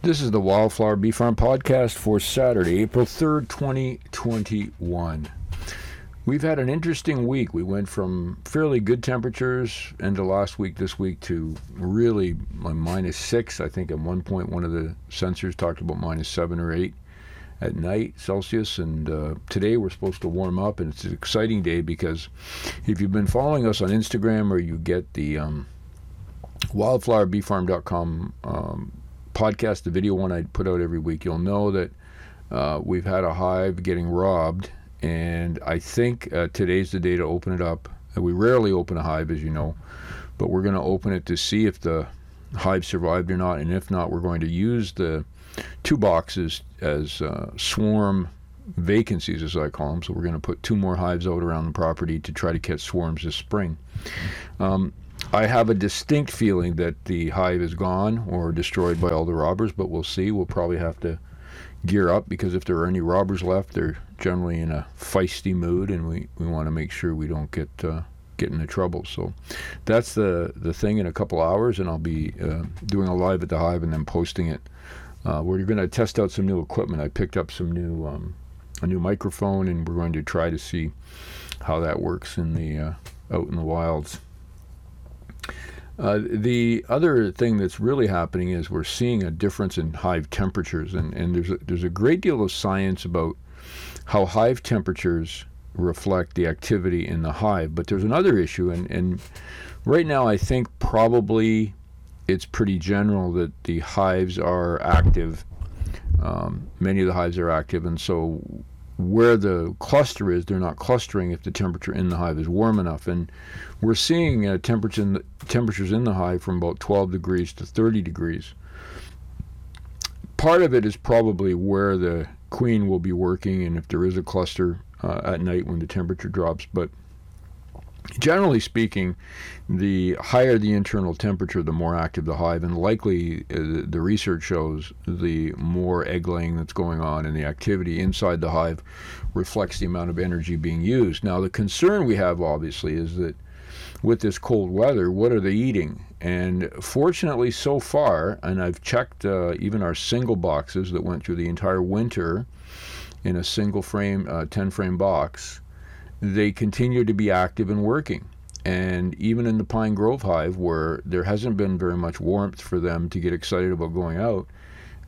This is the Wildflower Bee Farm podcast for Saturday, April 3rd, 2021. We've had an interesting week. We went from fairly good temperatures into last week, this week, to really minus six. I think at one point, one of the sensors talked about minus seven or eight at night Celsius. And uh, today we're supposed to warm up, and it's an exciting day because if you've been following us on Instagram or you get the um, wildflowerbeefarm.com um, podcast, the video one I put out every week, you'll know that uh, we've had a hive getting robbed, and I think uh, today's the day to open it up. We rarely open a hive, as you know, but we're going to open it to see if the hive survived or not, and if not, we're going to use the two boxes as uh, swarm vacancies, as I call them. So we're going to put two more hives out around the property to try to catch swarms this spring. Um, I have a distinct feeling that the hive is gone or destroyed by all the robbers, but we'll see. We'll probably have to gear up because if there are any robbers left, they're generally in a feisty mood, and we, we want to make sure we don't get uh, get into trouble. So that's the the thing in a couple hours, and I'll be uh, doing a live at the hive and then posting it. Uh, we're going to test out some new equipment. I picked up some new um, a new microphone, and we're going to try to see how that works in the uh, out in the wilds. Uh, the other thing that's really happening is we're seeing a difference in hive temperatures, and, and there's, a, there's a great deal of science about how hive temperatures reflect the activity in the hive. But there's another issue, and, and right now I think probably it's pretty general that the hives are active. Um, many of the hives are active, and so where the cluster is, they're not clustering if the temperature in the hive is warm enough. And we're seeing uh, temperature in the, temperatures in the hive from about 12 degrees to 30 degrees. Part of it is probably where the queen will be working and if there is a cluster uh, at night when the temperature drops. But generally speaking, the higher the internal temperature, the more active the hive, and likely uh, the research shows the more egg laying that's going on and the activity inside the hive reflects the amount of energy being used. Now, the concern we have obviously is that with this cold weather, what are they eating? And fortunately, so far, and I've checked uh, even our single boxes that went through the entire winter in a single frame, uh, 10 frame box they continue to be active and working. And even in the Pine Grove Hive, where there hasn't been very much warmth for them to get excited about going out,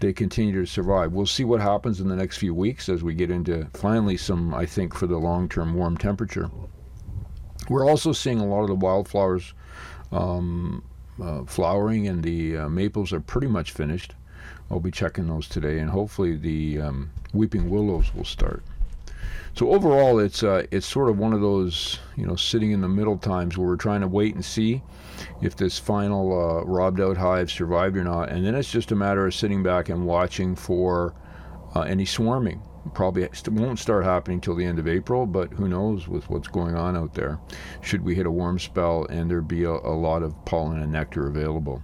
they continue to survive. We'll see what happens in the next few weeks as we get into finally some, I think, for the long term warm temperature. We're also seeing a lot of the wildflowers um, uh, flowering, and the uh, maples are pretty much finished. I'll be checking those today, and hopefully the um, weeping willows will start. So overall, it's uh, it's sort of one of those you know sitting in the middle times where we're trying to wait and see if this final uh, robbed out hive survived or not, and then it's just a matter of sitting back and watching for uh, any swarming. Probably won't start happening until the end of April, but who knows with what's going on out there? Should we hit a warm spell and there be a, a lot of pollen and nectar available?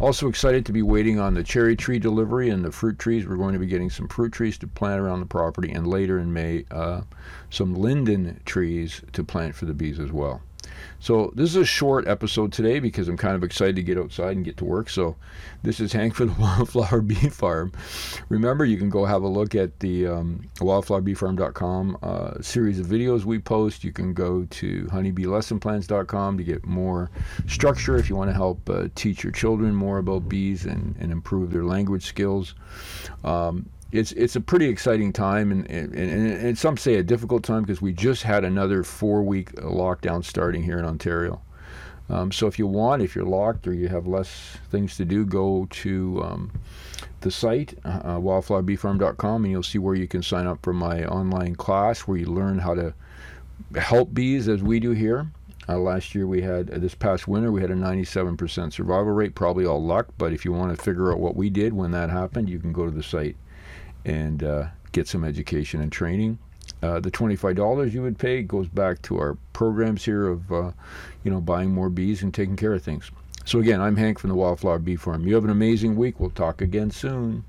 Also excited to be waiting on the cherry tree delivery and the fruit trees. We're going to be getting some fruit trees to plant around the property, and later in May, uh, some linden trees to plant for the bees as well. So this is a short episode today because I'm kind of excited to get outside and get to work. So this is Hank for the Wildflower Bee Farm. Remember, you can go have a look at the um, wildflowerbeefarm.com uh, series of videos we post. You can go to honeybeelessonplans.com to get more structure if you want to help uh, teach your children more about bees and, and improve their language skills. Um, it's it's a pretty exciting time, and, and, and, some say a difficult time because we just had another four week lockdown starting here in Ontario. Um, so if you want, if you're locked or you have less things to do, go to um, the site, uh, uh wildflowerbeefarm.com, and you'll see where you can sign up for my online class where you learn how to help bees as we do here. Uh, last year we had, uh, this past winter, we had a 97% survival rate, probably all luck, but if you want to figure out what we did when that happened, you can go to the site and uh, get some education and training. Uh, the $25 you would pay goes back to our programs here of, uh, you know, buying more bees and taking care of things. So again, I'm Hank from the Wildflower Bee Farm. You have an amazing week. We'll talk again soon.